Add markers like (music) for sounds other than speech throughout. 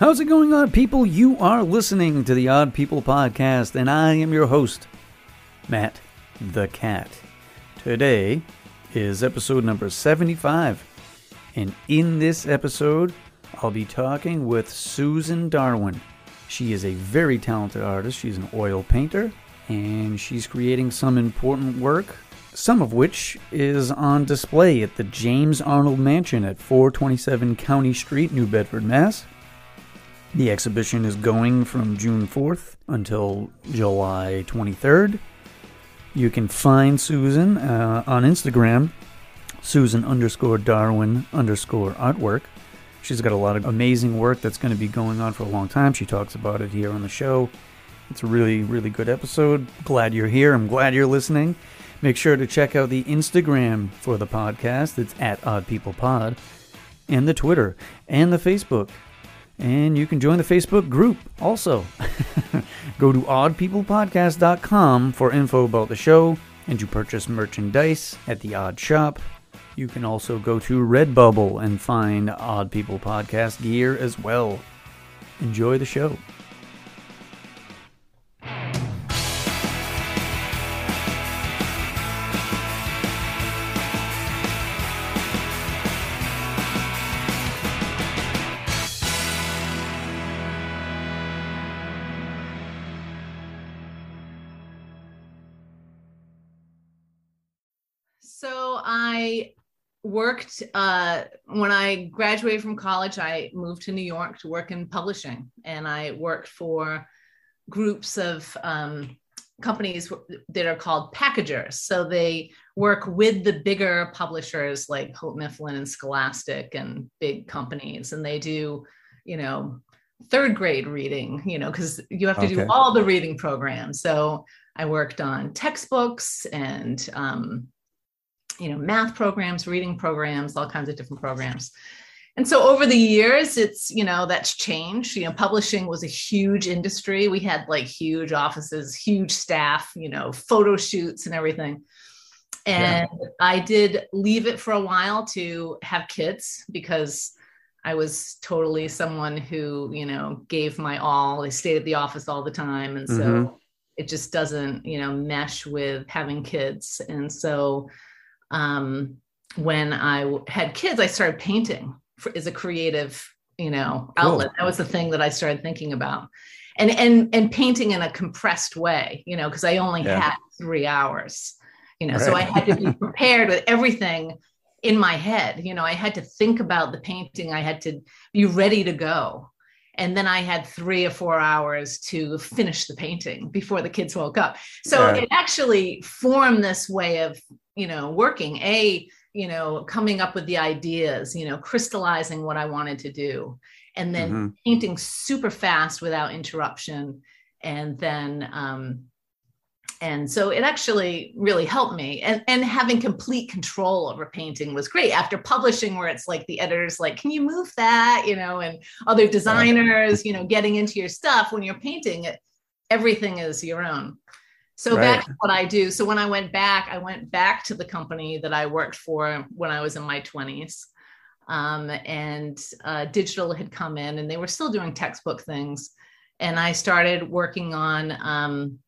How's it going, odd people? You are listening to the Odd People Podcast, and I am your host, Matt the Cat. Today is episode number 75, and in this episode, I'll be talking with Susan Darwin. She is a very talented artist. She's an oil painter, and she's creating some important work, some of which is on display at the James Arnold Mansion at 427 County Street, New Bedford, Mass. The exhibition is going from June 4th until July 23rd. You can find Susan uh, on Instagram, Susan underscore Darwin underscore artwork. She's got a lot of amazing work that's going to be going on for a long time. She talks about it here on the show. It's a really, really good episode. Glad you're here. I'm glad you're listening. Make sure to check out the Instagram for the podcast. It's at Odd People Pod, and the Twitter and the Facebook. And you can join the Facebook group also. (laughs) Go to oddpeoplepodcast.com for info about the show and to purchase merchandise at the Odd Shop. You can also go to Redbubble and find Odd People Podcast gear as well. Enjoy the show. I worked uh, when I graduated from college. I moved to New York to work in publishing, and I worked for groups of um, companies that are called packagers. So they work with the bigger publishers like Houghton Mifflin and Scholastic and big companies, and they do, you know, third grade reading. You know, because you have to Okay. do all the reading programs. So I worked on textbooks and um, you know math programs reading programs all kinds of different programs. And so over the years it's you know that's changed. You know publishing was a huge industry. We had like huge offices huge staff you know photo shoots and everything. And i did leave it for a while to have kids because i was totally someone who you know gave my all. I stayed at the office all the time. And so Mhm. it just doesn't you know mesh with having kids. And so um, when I had kids, I started painting for, as a creative, you know, Cool. outlet. That was the thing that I started thinking about, and and and painting in a compressed way, you know, because I only Yeah. had three hours, you know, so I had to be (laughs) prepared with everything in my head. You know, I had to think about the painting. I had to be ready to go. And then I had three or four hours to finish the painting before the kids woke up. So Yeah. it actually formed this way of you know working a you know coming up with the ideas you know crystallizing what i wanted to do and then Mhm. painting super fast without interruption and then um and so it actually really helped me and and having complete control over painting was great after publishing where it's like the editors like can you move that you know and other designers you know getting into your stuff when you're painting it everything is your own so Right. back to what I do. So when I went back, I went back to the company that I worked for when I was in my 20s. Um, and uh, digital had come in and they were still doing textbook things. And I started working on um,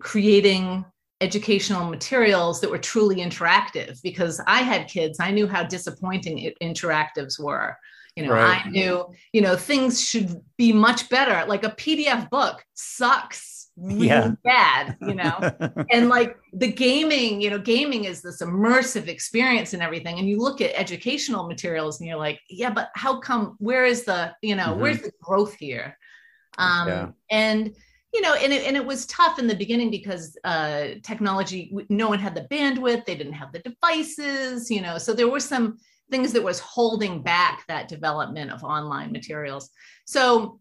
creating educational materials that were truly interactive because I had kids. I knew how disappointing it, interactives were. You know, Right. I knew, you know, things should be much better. Like a PDF book sucks really Yeah. bad, you know (laughs) and like the gaming you know gaming is this immersive experience and everything and you look at educational materials and you're like yeah but how come where is the you know Mhm. where's the growth here um Yeah. and you know and it, and it was tough in the beginning because uh technology no one had the bandwidth they didn't have the devices you know so there were some things that was holding back that development of online materials so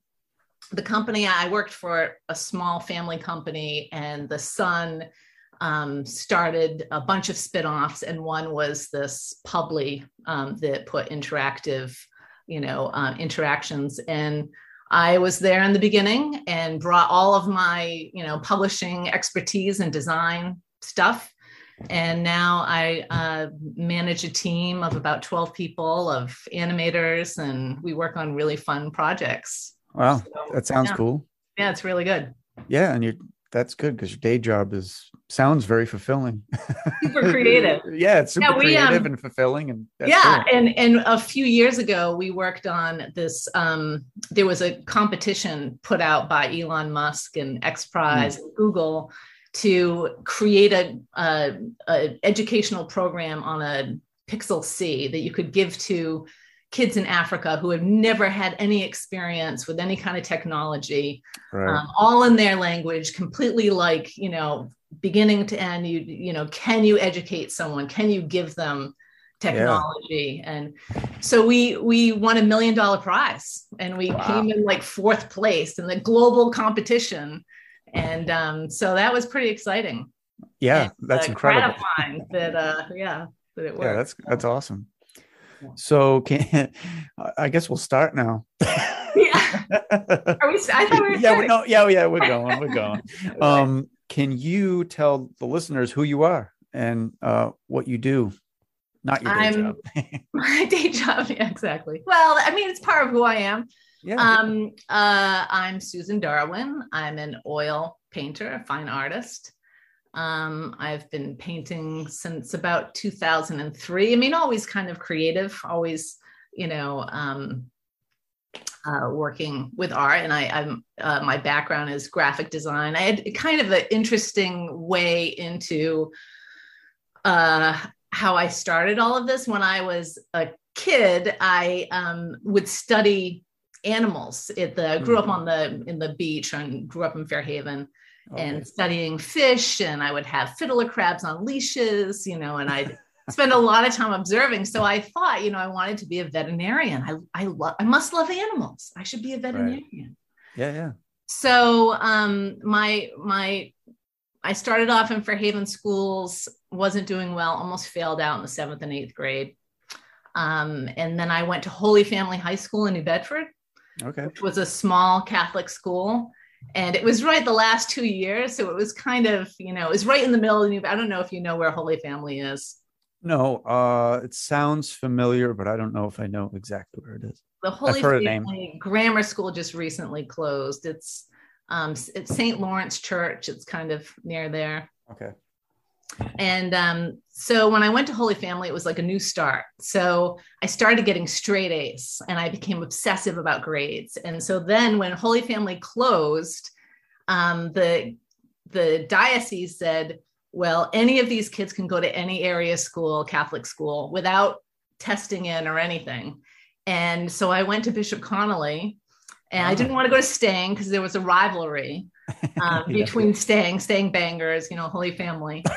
the company I worked for a small family company, and the son um, started a bunch of spin-offs, and one was this Publi um, that put interactive, you know, uh, interactions. And I was there in the beginning and brought all of my, you know, publishing expertise and design stuff. And now I uh, manage a team of about 12 people of animators, and we work on really fun projects. Wow, So, that sounds yeah. cool. Yeah, it's really good. Yeah, and you that's good because your day job is sounds very fulfilling. Super (laughs) creative. yeah, it's super Yeah, we, creative um, and fulfilling, and that's yeah cool. and and a few years ago we worked on this um there was a competition put out by elon musk and x prize Hmm. and google to create a, a, a educational program on a pixel c that you could give to kids in africa who have never had any experience with any kind of technology right. um, all in their language completely like you know beginning to end you you know can you educate someone can you give them technology and so we we won a million dollar prize and we Wow. came in like fourth place in the global competition and um, so that was pretty exciting yeah, and, that's uh, incredible. that uh yeah that it worked Yeah, that's that's awesome. (laughs) So can (laughs) I guess we'll start now. yeah are we i thought we were (laughs) yeah, starting. no, yeah, yeah, we're going, we're going. Um, can you tell the listeners who you are and uh, what you do? Not your day I'm- job. my day job yeah, exactly well i mean it's part of who i am yeah. Um, uh, I'm Susan Darwin. I'm an oil painter, a fine artist. Um, I've been painting since about 2003. I mean, always kind of creative, always, you know, um, uh, working with art. And I, I'm uh, my background is graphic design. I had kind of an interesting way into uh, how I started all of this. When I was a kid, I um, would study animals. At the grew up on the in the beach and grew up in Fairhaven and Okay. studying fish. And I would have fiddler crabs on leashes, you know, and I'd spend a lot of time observing. So I thought, you know, I wanted to be a veterinarian. I I love I must love animals. I should be a veterinarian yeah, yeah. so um my my i started off in fairhaven schools wasn't doing well almost failed out in the seventh and eighth grade um, and then i went to holy family high school in new bedford Okay. which was a small catholic school and it was right the last two years so it was kind of you know it was right in the middle of new i don't know if you know where holy family is No, uh, it sounds familiar, but I don't know if I know exactly where it is. the Holy heard the name. Family Grammar School just recently closed. It's um, it's St. Lawrence Church. It's kind of near there. Okay. And um, so when I went to Holy Family, it was like a new start. So I started getting straight A's and I became obsessive about grades. And so then when Holy Family closed, um, the the diocese said, well, any of these kids can go to any area school, Catholic school, without testing in or anything. And so I went to Bishop Connolly, and I Ah. didn't want to go to Stang because there was a rivalry (laughs) um, Yeah. between Stang, Stang bangers, you know, Holy Family. (laughs)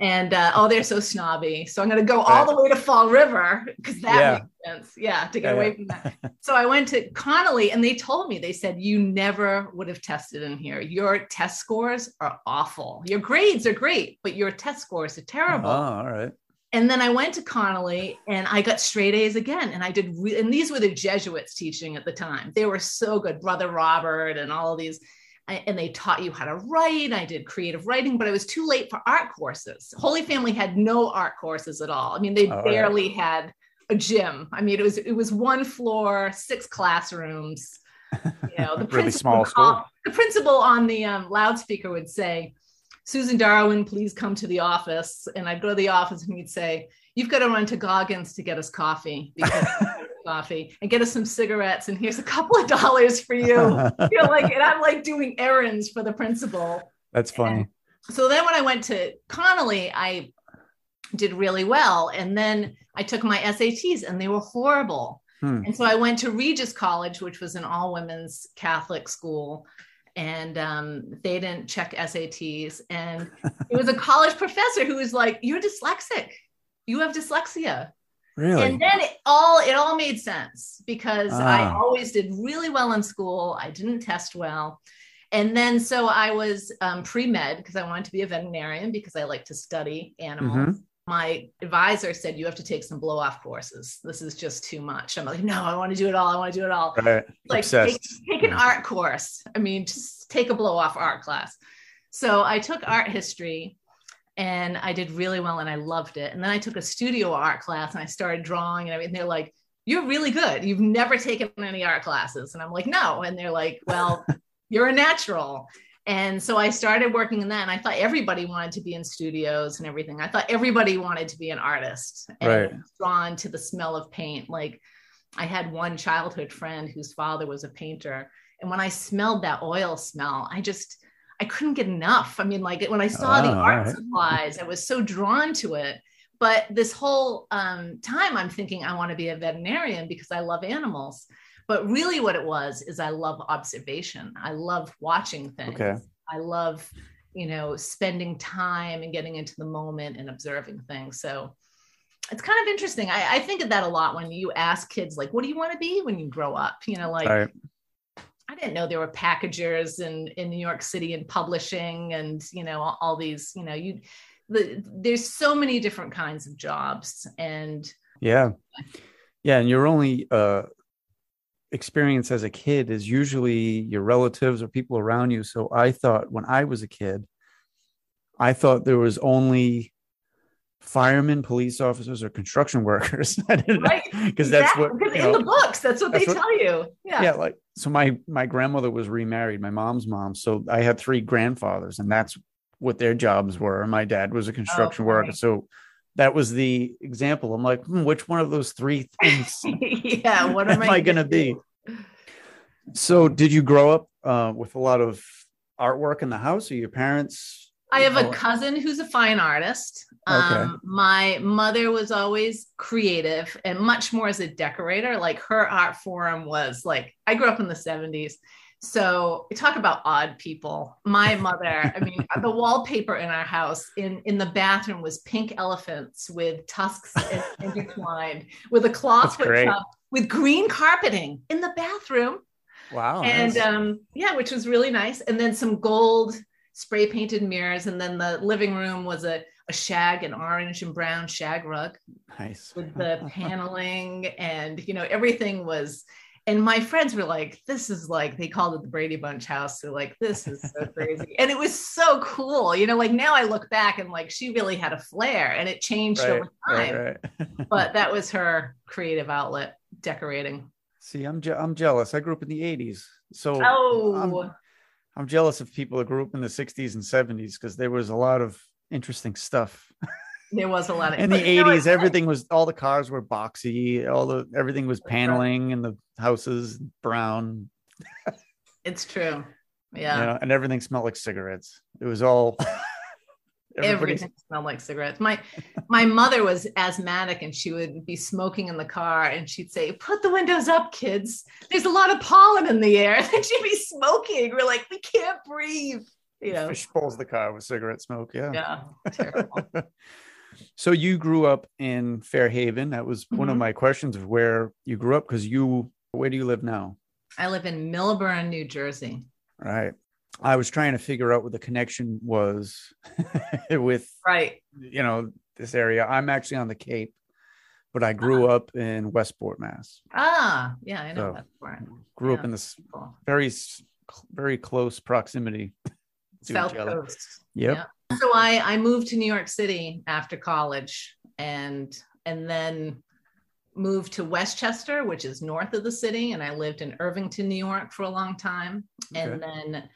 And uh, oh, they're so snobby. So I'm going to go all the way to Fall River because that Yeah. makes sense. Yeah, to get Yeah, away yeah. from that. So I went to Connolly and they told me, they said, you never would have tested in here. Your test scores are awful. Your grades are great, but your test scores are terrible. Oh, all right. And then I went to Connolly and I got straight A's again. And I did, re- and these were the Jesuits teaching at the time. They were so good, Brother Robert and all of these. And they taught you how to write. I did creative writing, but I was too late for art courses. Holy Family had no art courses at all. I mean, they right. barely had a gym. I mean, it was it was one floor, six classrooms. You know, the (laughs) Really principal the principal on the um, loudspeaker would say, Susan Darwin, please come to the office. And I'd go to the office and he'd say, You've got to run to Goggins to get us coffee, because (laughs) coffee, and get us some cigarettes. And here's a couple of dollars for you. (laughs) You're like, and I'm like doing errands for the principal. That's funny. So then when I went to Connolly, I did really well. And then I took my SATs and they were horrible. Hmm. And so I went to Regis College, which was an all women's Catholic school. And um, they didn't check SATs. And it was a college professor who was like, You're dyslexic. You have dyslexia. Really? And then it all it all made sense because I Ah. always did really well in school. I didn't test well. And then so I was um, pre-med because I wanted to be a veterinarian because I like to study animals. Mhm. My advisor said you have to take some blow off courses. This is just too much. I'm like, no, I want to do it all. I want to do it all right. like take, take an art course. I mean, just take a blow off art class. So I took art history and I did really well and I loved it. And then I took a studio art class and I started drawing and everything. They're like, you're really good. You've never taken any art classes. And I'm like, no. And they're like, well, (laughs) you're a natural. And so I started working in that. And I thought everybody wanted to be in studios and everything. I thought everybody wanted to be an artist and Right. drawn to the smell of paint. Like I had one childhood friend whose father was a painter. And when I smelled that oil smell, I just, I couldn't get enough. I mean, like when I saw the Oh, art alright. supplies, I was so drawn to it. But this whole um, time, I'm thinking I want to be a veterinarian because I love animals. But really, what it was is I love observation. I love watching things. Okay. I love, you know, spending time and getting into the moment and observing things. So it's kind of interesting. I, I think of that a lot when you ask kids, like, what do you want to be when you grow up? You know, like, Right. Didn't know there were packagers in in New York City and publishing and you know all, all these you know you the, there's so many different kinds of jobs and Yeah. Yeah. And your only uh, experience as a kid is usually your relatives or people around you. So I thought when I was a kid, I thought there was only firemen, police officers, or construction (laughs) workers. (laughs) Right because that's what because you in know, the books that's what that's they what- tell you. Yeah, yeah like so my my grandmother was remarried my mom's mom so i had three grandfathers and that's what their jobs were. My dad was a construction Okay. worker so that was the example. I'm like hmm, which one of those three (laughs) things yeah what am, am i going to be? so did you grow up uh, with a lot of artwork in the house or your parents I have a Oh, cousin who's a fine artist. Okay. Um, my mother was always creative and much more as a decorator. Like her art form was like, I grew up in the 70s. So we talk about odd people. My (laughs) mother, I mean, the wallpaper in our house in, in the bathroom was pink elephants with tusks in- (laughs) intertwined with a cloth great. tub with green carpeting in the bathroom wow and nice. um yeah which was really nice and then some gold spray painted mirrors and then the living room was a, a shag an orange and brown shag rug nice. with (laughs) the paneling and you know everything was and my friends were like this is like they called it the brady bunch house they're like this is so (laughs) crazy. And it was so cool you know like now i look back and like she really had a flair and it changed right, over time. right, right. (laughs) but that was her creative outlet decorating. See i'm je- i'm jealous. I grew up in the 80s so oh. I'm- I'm jealous of people that grew up in the 60s and 70s because there was a lot of interesting stuff. there was a lot of In the but you know, 80s, it's- everything was all the cars were boxy, all the everything was paneling and the houses brown, It's true. you Yeah. know, and everything smelled like cigarettes. It was all (laughs) everybody's Everything smelled like cigarettes. My my mother was asthmatic and she would be smoking in the car and she'd say, Put the windows up, kids. There's a lot of pollen in the air. (laughs) And she'd be smoking. We're like, we can't breathe. You know. fish pulls the car with cigarette smoke. Yeah. Yeah. Terrible. (laughs) so you grew up in Fairhaven. That was one of Mhm. my questions of where you grew up because you where do you live now? I live in Millburn, New Jersey. Right. I was trying to figure out what the connection was (laughs) with, Right. you know, this area. I'm actually on the Cape, but I grew up in Westport, Mass. Ah, yeah, I know So, that part. Grew up in this very, very close proximity. (laughs) to South each other. Coast. Yep. Yeah. So I I moved to New York City after college and and then moved to Westchester, which is north of the city, and I lived in Irvington, New York for a long time, and then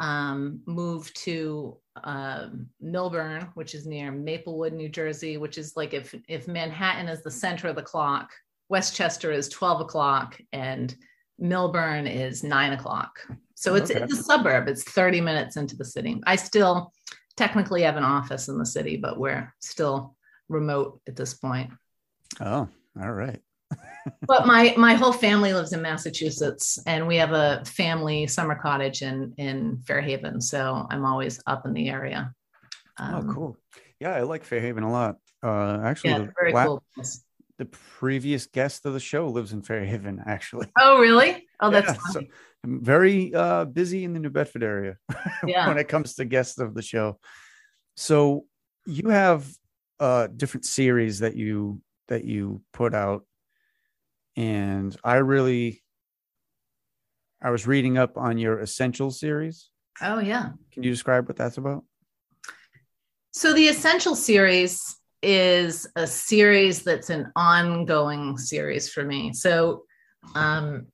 um, moved to um, Millburn, which is near Maplewood, New Jersey, which is like if if Manhattan is the center of the clock, Westchester is twelve o'clock, and Millburn is nine o'clock. So it's, Okay. it's a suburb. It's 30 minutes into the city. I still technically have an office in the city, but we're still remote at this point. Oh, all right. But my my whole family lives in Massachusetts, and we have a family summer cottage in in Fairhaven. So I'm always up in the area. oh, Um, cool. Yeah, I like Fairhaven a lot. Uh, actually, Yeah, the, very la- cool. the previous guest of the show lives in Fairhaven, (laughs) actually. Oh, really? Oh, that's Yeah, so I'm very uh, busy in the New Bedford area (laughs) Yeah. when it comes to guests of the show. So you have uh, different series that you that you put out, and I really, I was reading up on your Essential series. Oh, yeah. Can you describe what that's about? So the Essential series is a series that's an ongoing series for me. So, um,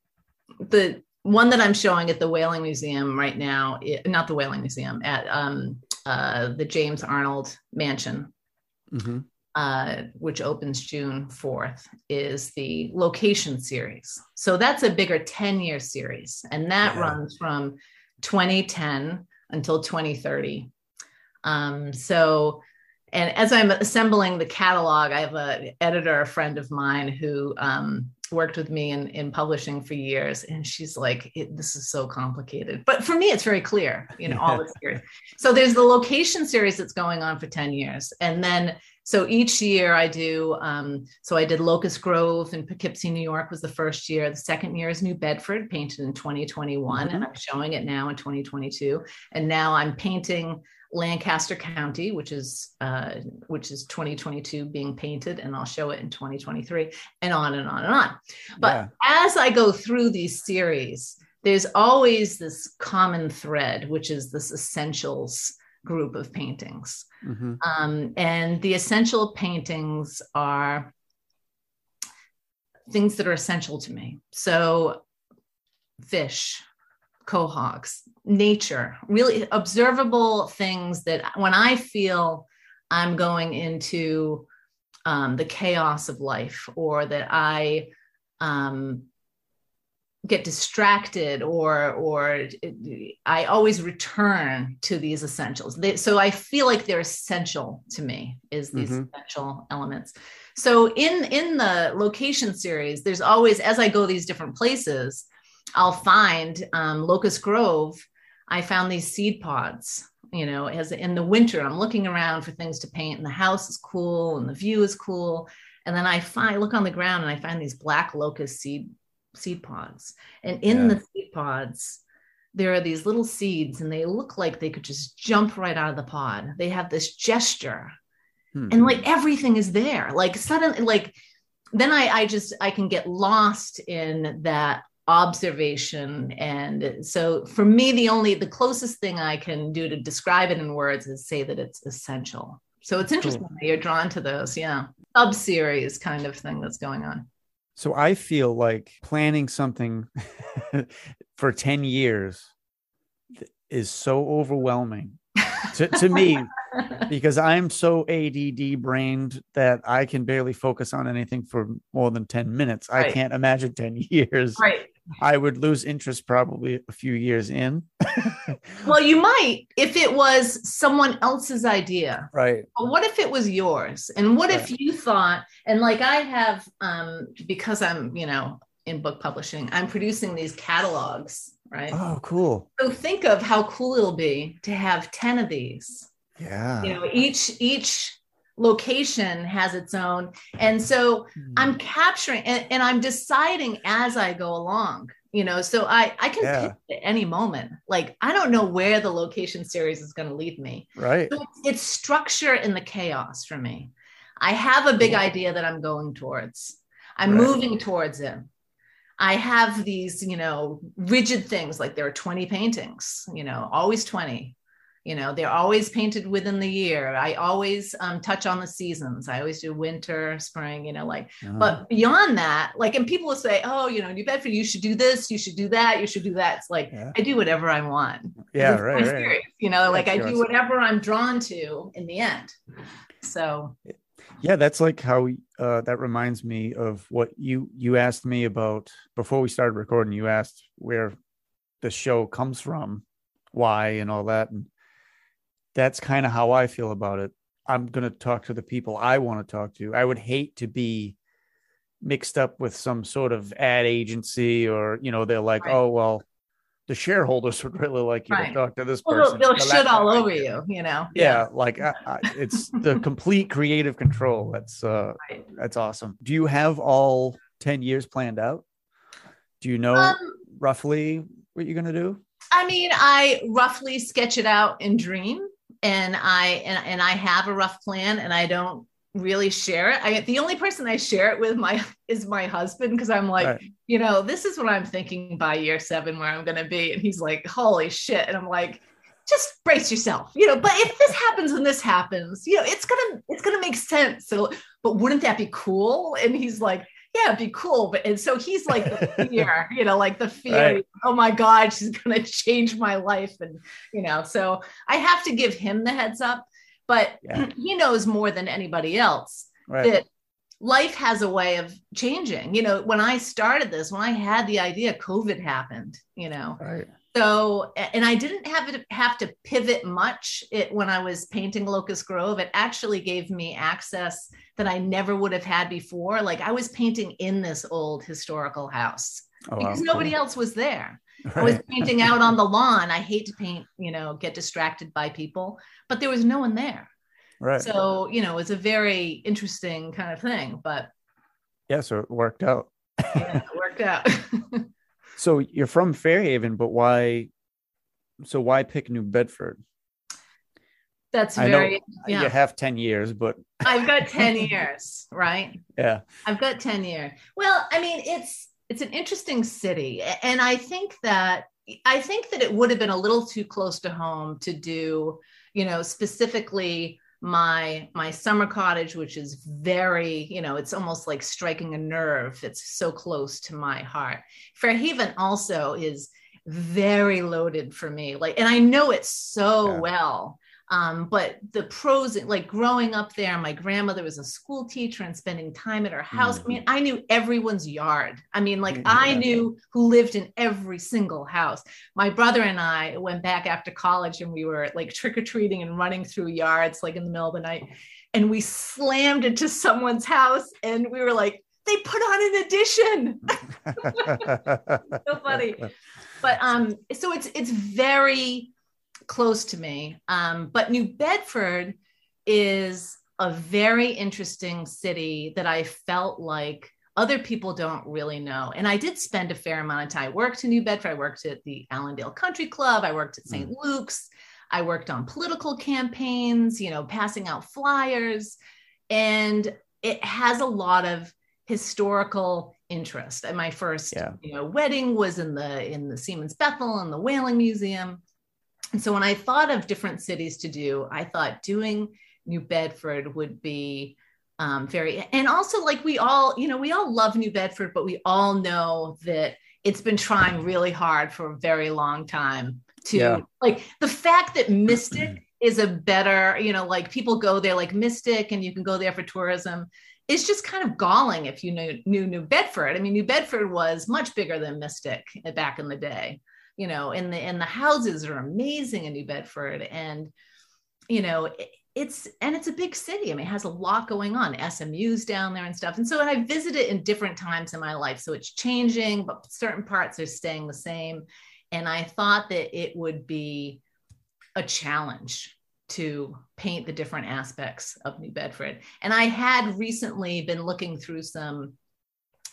the one that I'm showing at the Whaling Museum right now, not the Whaling Museum, at um, uh, the James Arnold Mansion, mm-hmm. Uh, which opens June 4th, is the location series. So that's a bigger 10 year series, and that yeah. runs from 2010 until 2030. Um, so, and as I'm assembling the catalog, I have an editor, a friend of mine who um, worked with me in, in publishing for years and she's like this is so complicated but for me it's very clear you know all the (laughs) series so there's the location series that's going on for 10 years and then so each year i do um, so i did locust grove in poughkeepsie new york was the first year the second year is new bedford painted in 2021 mm-hmm. and i'm showing it now in 2022 and now i'm painting Lancaster County, which is uh, which is 2022 being painted, and I'll show it in 2023, and on and on and on. But yeah. as I go through these series, there's always this common thread, which is this essentials group of paintings, mm-hmm. um, and the essential paintings are things that are essential to me. So, fish, quahogs, nature, really observable things that when I feel I'm going into um, the chaos of life or that I um, get distracted or or I always return to these essentials. They, so I feel like they're essential to me is these mm-hmm. essential elements. So in in the location series, there's always as I go these different places, I'll find um, Locust Grove. I found these seed pods. You know, as in the winter, I'm looking around for things to paint, and the house is cool, and the view is cool. And then I find, look on the ground, and I find these black locust seed seed pods. And in yeah. the seed pods, there are these little seeds, and they look like they could just jump right out of the pod. They have this gesture, hmm. and like everything is there. Like suddenly, like then I, I just I can get lost in that observation and so for me the only the closest thing i can do to describe it in words is say that it's essential so it's interesting cool. that you're drawn to those yeah sub series kind of thing that's going on so i feel like planning something (laughs) for 10 years is so overwhelming to, to me (laughs) because I'm so ADD brained that I can barely focus on anything for more than 10 minutes. Right. I can't imagine 10 (laughs) years. Right. I would lose interest probably a few years in. (laughs) well, you might if it was someone else's idea. Right. But what if it was yours? And what right. if you thought, and like I have, um, because I'm, you know, in book publishing, I'm producing these catalogs, right? Oh, cool. So think of how cool it'll be to have 10 of these. Yeah. You know, each each location has its own. And so mm. i'm capturing and, and, i'm deciding as i go along you know so i i can yeah. pick at any moment. Like i don't know where the location series is going to lead me. Right. So it's, it's, structure in the chaos for me. I have a big idea that i'm going towards. I'm right. moving towards it. I have these you know rigid things like there are 20 paintings you know always 20 you know they're always painted within the year. I always um, touch on the seasons. I always do winter spring you know like uh-huh. but beyond that like and people will say oh you know new bedford you should do this you should do that you should do that. It's like yeah. i do whatever i want. Yeah right, right. you know like i do whatever i'm drawn to in the end. So yeah that's like how uh, that reminds me of what you you asked me about before we started recording. You asked where the show comes from why and all that and that's kind of how I feel about it. I'm going to talk to the people I want to talk to. I would hate to be mixed up with some sort of ad agency or, you know, they're like, right. oh, well, the shareholders (laughs) would really like you right. to talk to this person. Well, they'll, they'll shit all over you, you know? Yeah. yeah like I, I, it's (laughs) the complete creative control. That's, uh, right. that's awesome. Do you have all 10 years planned out? Do you know um, roughly what you're going to do? I mean, I roughly sketch it out in dream and I and, and I have a rough plan and I don't really share it. I the only person I share it with my is my husband because I'm like, right. you know, this is what I'm thinking by year seven where I'm gonna be. And he's like, holy shit. And I'm like, just brace yourself, you know. But if this happens and this happens, you know, it's gonna it's gonna make sense. So, but wouldn't that be cool? And he's like, yeah, it'd be cool. But and so he's like the (laughs) fear, you know, like the fear. Right. Oh my God, she's gonna change my life, and you know. So I have to give him the heads up, but yeah. (clears throat) he knows more than anybody else right. that life has a way of changing. You know, when I started this, when I had the idea, COVID happened. You know, right so and i didn't have to have to pivot much it when i was painting locust grove it actually gave me access that i never would have had before like i was painting in this old historical house oh, because wow, nobody cool. else was there. Right. (laughs) i was painting out on the lawn. I hate to paint you know get distracted by people but there was no one there. Right. So you know it's a very interesting kind of thing but yeah so it worked out. Yeah, it worked out (laughs) So you're from Fairhaven, but why? So why pick New Bedford? That's very. yeah. You have ten years, but (laughs) I've got ten (laughs) years, right? Yeah, I've got ten years. Well, I mean, it's it's an interesting city, and I think that I think that it would have been a little too close to home to do, you know, specifically my my summer cottage which is very you know it's almost like striking a nerve. It's so close to my heart. Fairhaven also is very loaded for me. Like and i know it so yeah. well um, but the pros, like growing up there, my grandmother was a school teacher and spending time at her house. Mm-hmm. I mean, I knew everyone's yard. I mean, like mm-hmm. I knew who lived in every single house. My brother and I went back after college and we were like trick or treating and running through yards like in the middle of the night. And we slammed into someone's house and we were like, they put on an addition. (laughs) so funny. (laughs) But um, so it's it's very close to me. Um, but New Bedford is a very interesting city that I felt like other people don't really know. And I did spend a fair amount of time. I worked in New Bedford. I worked at the Allendale Country Club. I worked at St. Mm. Luke's. I worked on political campaigns, you know, passing out flyers. And it has a lot of historical interest. And my first, yeah. you know, wedding was in the in the Seamen's Bethel and the Whaling Museum. And so when I thought of different cities to do, I thought doing New Bedford would be um, very, and also like we all, you know, we all love New Bedford, but we all know that it's been trying really hard for a very long time to yeah. like the fact that Mystic (clears throat) is a better, you know, like people go there like Mystic and you can go there for tourism. It's just kind of galling if you knew, knew New Bedford. I mean, New Bedford was much bigger than Mystic back in the day you know and the and the houses are amazing in new bedford and you know it, it's and it's a big city. I mean, it has a lot going on. SMU's down there and stuff. And so and I it in different times in my life. So it's changing, but certain parts are staying the same. And I thought that it would be a challenge to paint the different aspects of New Bedford. And I had recently been looking through some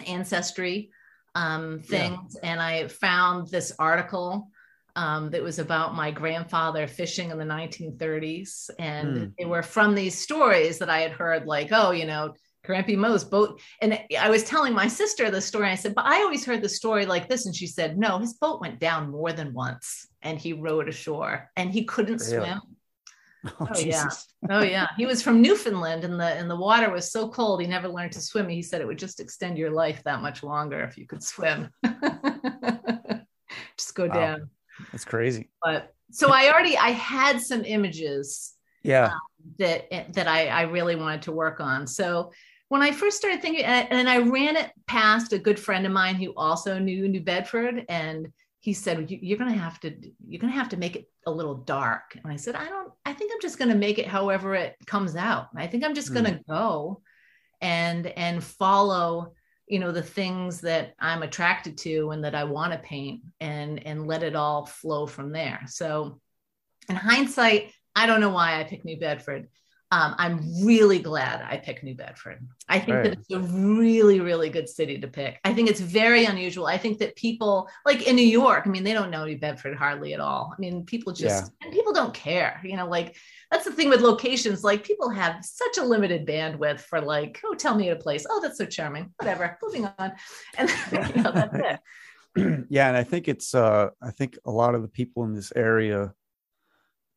ancestry um, things. Yeah. And I found this article um, that was about my grandfather fishing in the 1930s. And mm. they were from these stories that I had heard, like, oh, you know, Grampy Moe's boat. And I was telling my sister the story. I said, but I always heard the story like this. And she said, no, his boat went down more than once and he rowed ashore and he couldn't really? swim. (laughs) Oh, oh yeah. Oh yeah. He was from Newfoundland and the and the water was so cold he never learned to swim. He said it would just extend your life that much longer if you could swim. (laughs) just go wow. down. That's crazy. But so I already I had some images yeah um, that that I, I really wanted to work on. So when I first started thinking and, and I ran it past a good friend of mine who also knew New Bedford and he said you're going to have to you're going to have to make it a little dark. And i said i don't i think i'm just going to make it however it comes out. I think i'm just mm. going to go and and follow you know the things that i'm attracted to and that i want to paint and and let it all flow from there. So in hindsight i don't know why i picked new bedford um, I'm really glad I picked New Bedford. I think right. that it's a really, really good city to pick. I think it's very unusual. I think that people, like in New York, I mean, they don't know New Bedford hardly at all. I mean, people just, yeah. and people don't care, you know, like that's the thing with locations. Like people have such a limited bandwidth for like, oh, tell me a place. Oh, that's so charming. Whatever, moving on. And (laughs) you know, that's it. (clears throat) yeah. And I think it's, uh, I think a lot of the people in this area,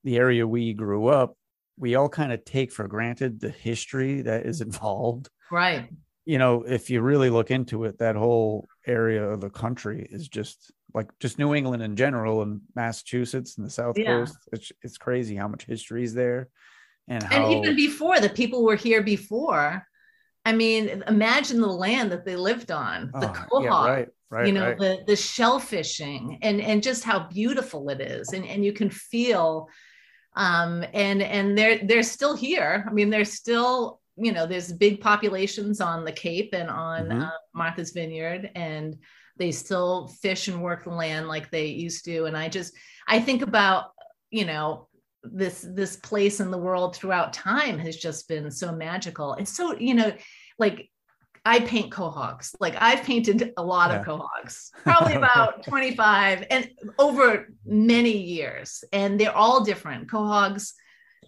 the area we grew up, we all kind of take for granted the history that is (laughs) involved. Right. You know, if you really look into it, that whole area of the country is just like just New England in general and Massachusetts and the South Yeah. Coast. It's it's crazy how much history is there, and how And even before the people were here before, I mean, imagine the land that they lived on, the Oh, yeah, right, right, you know, right. the the shellfishing and and just how beautiful it is. And and you can feel um and and they're they're still here. I mean, they're still, you know, there's big populations on the Cape and on Mhm. uh, Martha's Vineyard and they still fish and work the land like they used to. And I just I think about, you know, this this place in the world throughout time has just been so magical. And so, you know, like I paint quahogs. Like I've painted a lot Yeah. of quahogs, probably (laughs) about 25 and over many years. And they're all different. Quahogs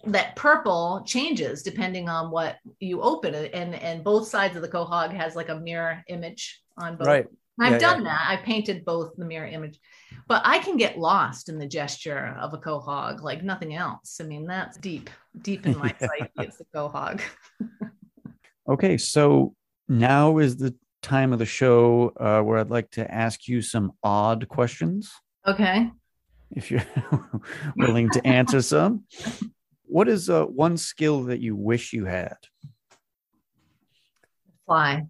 that purple changes depending on what you open it. And and both sides of the quahog has like a mirror image on both. right. I've Yeah, done that. I painted both the mirror image, but I can get lost in the gesture of a quahog like nothing else. I mean, that's deep, deep in my (laughs) Yeah. psyche. It's a quahog. (laughs) Okay, so now is the time of the show uh, where I'd like to ask you some odd questions, Okay. if you're (laughs) willing to answer some. What is uh, one skill that you wish you had Fly.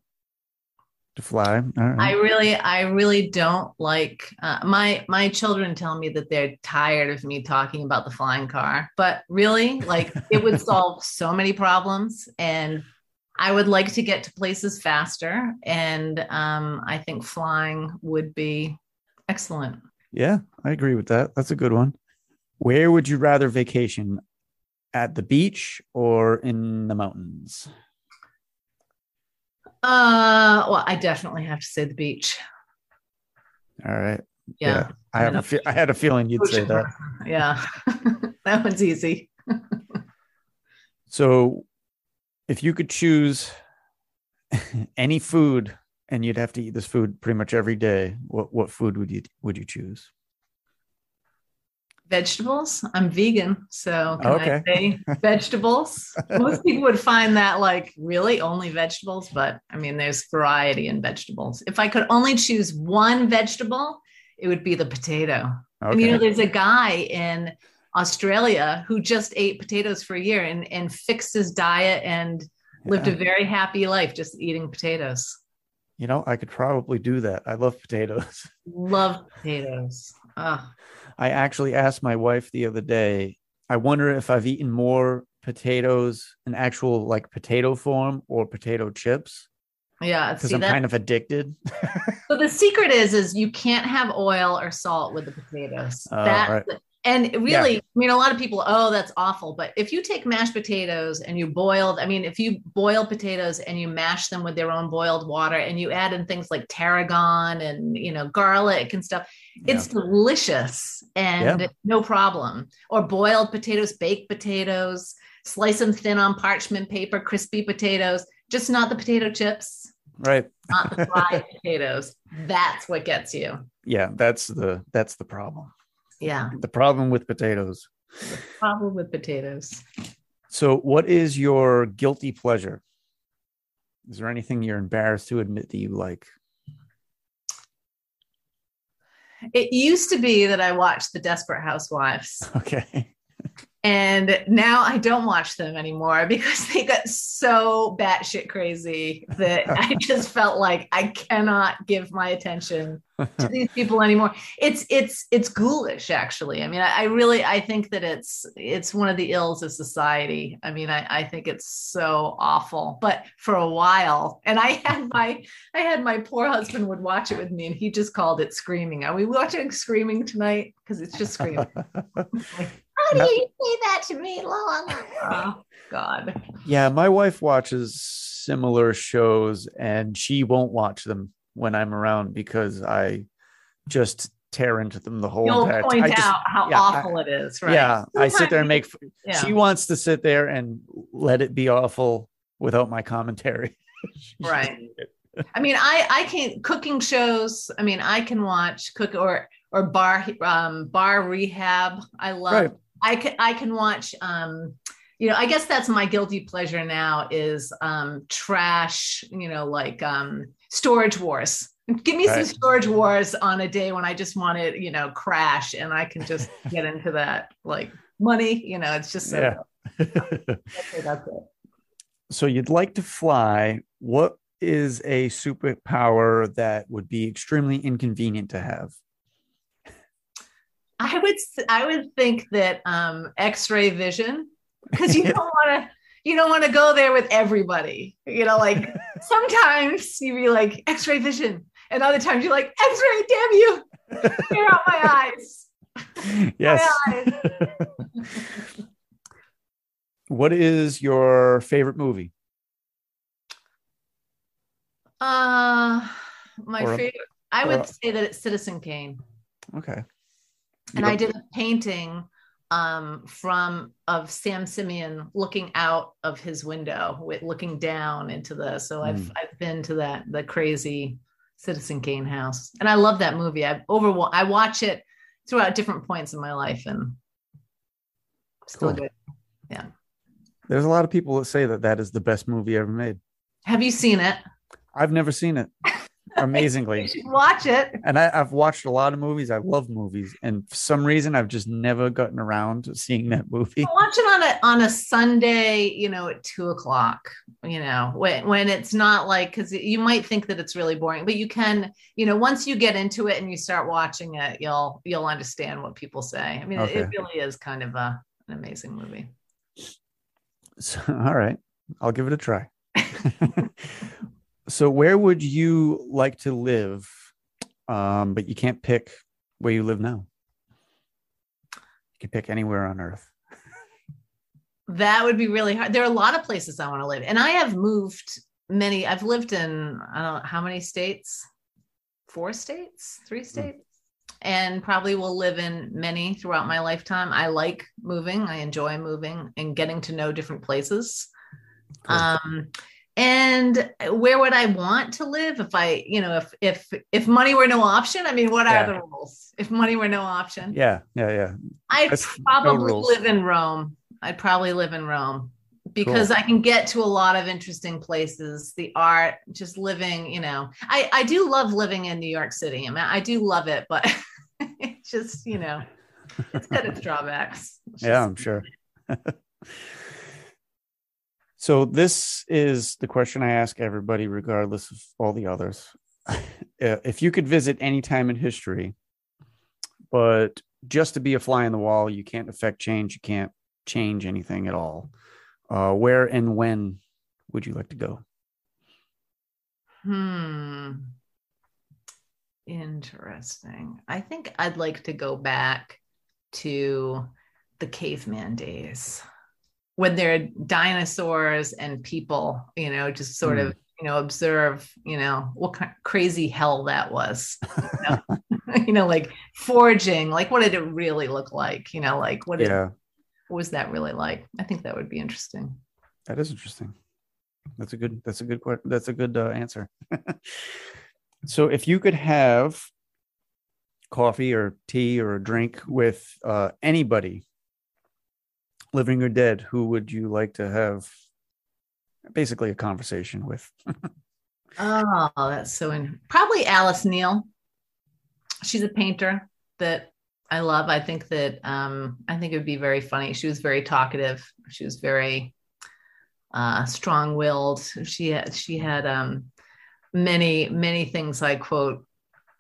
to fly? Right. I really, I really don't like uh, my my children tell me that they're tired of me talking about the flying car, but really, like it would (laughs) solve so many problems, and I would like to get to places faster, and um, I think flying would be excellent. yeah, I agree with that. That's a good one. Where would you rather vacation? At the beach or in the mountains? Uh, well, I definitely have to say the beach. All right. Yeah, I have a fe- I had a feeling you'd say that. (laughs) Yeah, (laughs) that one's easy. (laughs) So, if you could choose (laughs) any food and you'd have to eat this food pretty much every day, what what food would you would you choose? vegetables. I'm vegan, so can Okay. I say (laughs) vegetables? Most people would find that like really only vegetables, but I mean, there's variety in vegetables. If I could only choose one vegetable, it would be the potato. And you know, there's a guy in Australia who just ate potatoes for a year and, and fixed his diet and lived a very happy life just eating potatoes. You know, I could probably do that. I love potatoes. (laughs) Love potatoes. Ugh. I actually asked my wife the other day, I wonder if I've eaten more potatoes in actual like potato form or potato chips Yeah, because I'm that kind of addicted. (laughs) So the secret is, is you can't have oil or salt with the potatoes. Oh, That's right. And really, I mean, a lot of people, oh, that's awful. But if you take mashed potatoes and you boiled, I mean, if you boil potatoes and you mash them with their own boiled water and you add in things like tarragon and you know garlic and stuff, it's delicious and Yeah. no problem. Or boiled potatoes, baked potatoes, slice them thin on parchment paper, crispy potatoes, just not the potato chips right. not the fried (laughs) potatoes. That's what gets you. Yeah, that's the that's the problem. Yeah, The problem with potatoes. problem with potatoes. So, what is your guilty pleasure? Is there anything you're embarrassed to admit that you like? It used to be that I watched The Desperate Housewives, (laughs) Okay. And now I don't watch them anymore because they got so batshit crazy that I (laughs) just felt like I cannot give my attention to these people anymore. It's it's it's ghoulish, actually. I mean, I, I really I think that it's it's one of the ills of society. I mean, I, I think it's so awful. But for a while, and I had my I had my poor husband would watch it with me, and he just called it screaming. Are we watching screaming tonight? Because it's just screaming. (laughs) How do you say that to me, Long? (laughs) Oh God. yeah, my wife watches similar shows and she won't watch them when I'm around because I just tear into them the whole You'll entire point I just- out how yeah, I- awful it is, right? Yeah, I sit there and make. Yeah. She wants to sit there and let it be awful without my commentary. (laughs) Right. I mean, I I can cooking shows. I mean, I can watch cook or or bar um bar rehab. I love Right. I can I can watch um you know, I guess that's my guilty pleasure now is um trash, you know, like um storage wars. Give me right. some storage wars on a day when I just want to, you know, crash and I can just (laughs) get into that like money, you know, it's just so yeah. (laughs) okay, that's it. So you'd like to fly. What is a superpower that would be extremely inconvenient to have? I would I would think that um, X-ray vision because (laughs) you don't want to you don't want to go there with everybody. You know, like (laughs) sometimes you be like X-ray vision, and other times you're like X-ray, damn you, clear out my eyes. (laughs) Yes. My eyes. what is your favorite movie? Uh, my or, favorite. I would say that it's Citizen Kane. Okay. And I did a painting um, from of San Simeon looking out of his window, with looking down into the. So I've mm. I've been to that the crazy Citizen Kane house, and I love that movie. I over I watch it throughout different points in my life, and still cool. good. Yeah. There's a lot of people that say that that is the best movie ever made. Have you seen it? I've never seen it. (laughs) Amazingly, watch it. And I, have watched a lot of movies. I love movies, and for some reason, I've just never gotten around to seeing that movie. Watch it on a on a Sunday, you know, at two o'clock. You know, when when it's not like because you might think that it's really boring, but you can, you know, once you get into it and you start watching it, you'll you'll understand what people say. I mean, okay. it really is kind of a, an amazing movie. So, (laughs) all right, I'll give it a try. (laughs) So, where would you like to live? Um, but you can't pick where you live now. You can pick anywhere on earth. That would be really hard. There are a lot of places I want to live, and I have moved many. I've lived in I don't know how many states, four states, three hmm. states, mm. and probably will live in many throughout my lifetime. I like moving. I enjoy moving and getting to know different places. Cool. Um, and where would i want to live if i you know if if if money were no option? I mean what yeah. are the rules if money were no option? Yeah yeah yeah. I'd That's probably no live in rome. I'd probably live in rome because cool. i can get to a lot of interesting places. The art just living you know. I i do love living in new york city. I mean i do love it but (laughs) it's just you know it's got its (laughs) drawbacks. It's yeah i'm sure (laughs) So this is the question I ask everybody, regardless of all the others. (laughs) if you could visit any time in history, but just to be a fly on the wall, you can't affect change, you can't change anything at all. Uh, where and when would you like to go? Hmm. Interesting. I think I'd like to go back to the caveman days when there are dinosaurs and people, you know, just sort mm. of, you know, observe, you know, what kind of crazy hell that was. You know? (laughs) you know, like foraging, like what did it really look like? You know, like what, did, yeah. what was that really like? I think that would be interesting. That is interesting. That's a good, that's a good, that's a good uh, answer. (laughs) so if you could have coffee or tea or a drink with uh, anybody living or dead, who would you like to have basically a conversation with? oh, that's so in probably Alice Neel. She's a painter that I love. I think that um, I think it would be very funny. She was very talkative. She was very uh, strong-willed. She had she had um, many many things I quote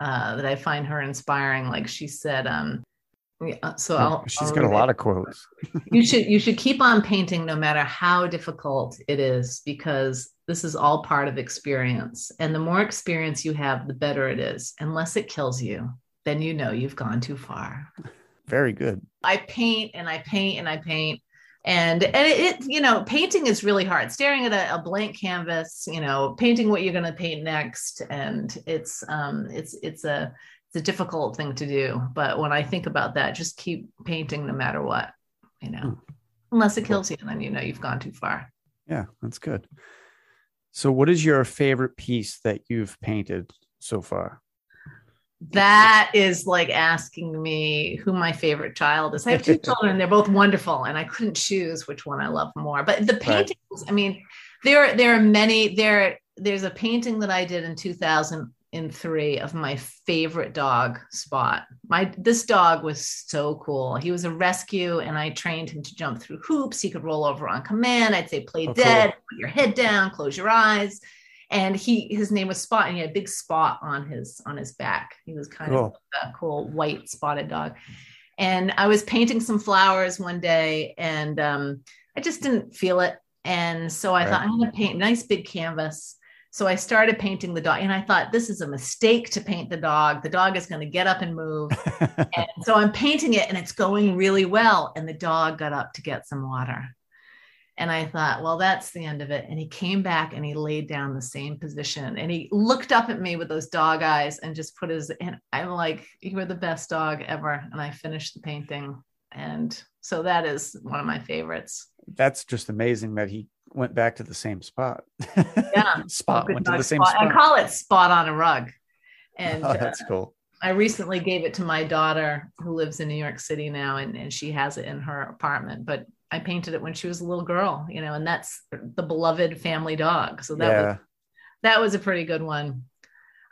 uh, that I find her inspiring. Like she said, um, yeah, so I'll, she's I'll got a lot it. of quotes. (laughs) you should you should keep on painting no matter how difficult it is because this is all part of experience. And the more experience you have, the better it is. Unless it kills you, then you know you've gone too far. Very good. I paint and I paint and I paint. And and it, you know, painting is really hard. Staring at a, a blank canvas, you know, painting what you're gonna paint next. And it's um it's it's a it's a difficult thing to do. But when I think about that, just keep painting no matter what, you know, hmm. unless it kills you, and then you know you've gone too far. Yeah, that's good. So, what is your favorite piece that you've painted so far? that is like asking me who my favorite child is. I have two (laughs) children, they're both wonderful, and I couldn't choose which one I love more. But the paintings, right. I mean, there there are many. There there's a painting that I did in 2003 of my favorite dog, Spot. My this dog was so cool. He was a rescue, and I trained him to jump through hoops. He could roll over on command. I'd say, "Play oh, dead, cool. put your head down, close your eyes." and he his name was Spot, and he had a big spot on his on his back. He was kind cool. of a cool white spotted dog. And I was painting some flowers one day, and um, I just didn't feel it. And so I right. thought I'm going to paint a nice big canvas. So I started painting the dog, and I thought this is a mistake to paint the dog. The dog is going to get up and move. (laughs) and so I'm painting it, and it's going really well. And the dog got up to get some water. And I thought, well, that's the end of it. And he came back and he laid down the same position and he looked up at me with those dog eyes and just put his, and I'm like, you were the best dog ever. And I finished the painting. And so that is one of my favorites. That's just amazing that he went back to the same spot. Yeah. (laughs) spot went to the same spot. spot. I call it spot on a rug. And oh, that's uh, cool. I recently gave it to my daughter who lives in New York City now, and, and she has it in her apartment. But I painted it when she was a little girl, you know, and that's the beloved family dog. So that yeah. was that was a pretty good one.